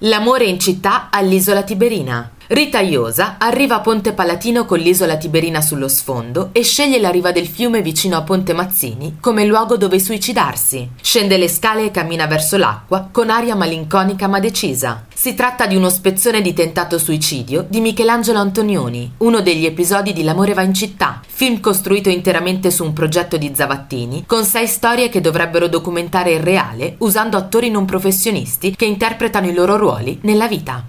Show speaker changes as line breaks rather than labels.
L'amore in città all'isola Tiberina. Rita Iosa arriva a Ponte Palatino con l'isola Tiberina sullo sfondo e sceglie la riva del fiume vicino a Ponte Mazzini come luogo dove suicidarsi. Scende le scale e cammina verso l'acqua con aria malinconica ma decisa. Si tratta di uno spezzone di tentato suicidio di Michelangelo Antonioni, uno degli episodi di L'amore va in città, film costruito interamente su un progetto di Zavattini, con sei storie che dovrebbero documentare il reale usando attori non professionisti che interpretano i loro ruoli nella vita.